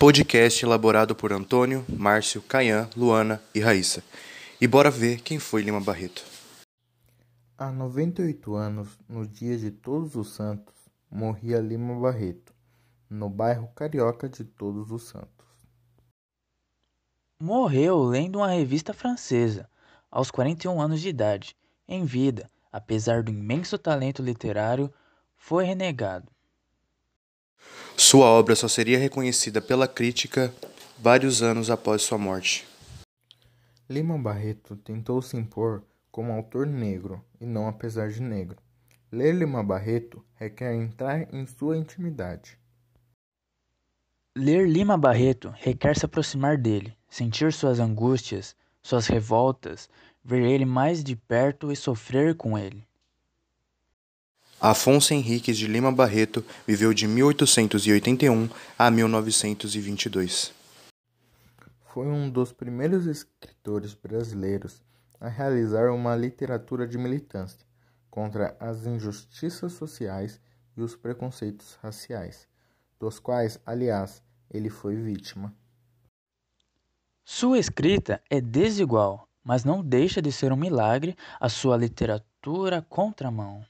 Podcast elaborado por Antônio, Márcio, Caian, Luana e Raíssa. E bora ver quem foi Lima Barreto. Há 98 anos, no dia de Todos os Santos, morria Lima Barreto, no bairro carioca de Todos os Santos. Morreu lendo uma revista francesa, aos 41 anos de idade. Em vida, apesar do imenso talento literário, foi renegado. Sua obra só seria reconhecida pela crítica vários anos após sua morte. Lima Barreto tentou se impor como autor negro e não apesar de negro. Ler Lima Barreto requer entrar em sua intimidade. Ler Lima Barreto requer se aproximar dele, sentir suas angústias, suas revoltas, ver ele mais de perto e sofrer com ele. Afonso Henriques de Lima Barreto viveu de 1881 a 1922. Foi um dos primeiros escritores brasileiros a realizar uma literatura de militância contra as injustiças sociais e os preconceitos raciais, dos quais, aliás, ele foi vítima. Sua escrita é desigual, mas não deixa de ser um milagre a sua literatura contramão.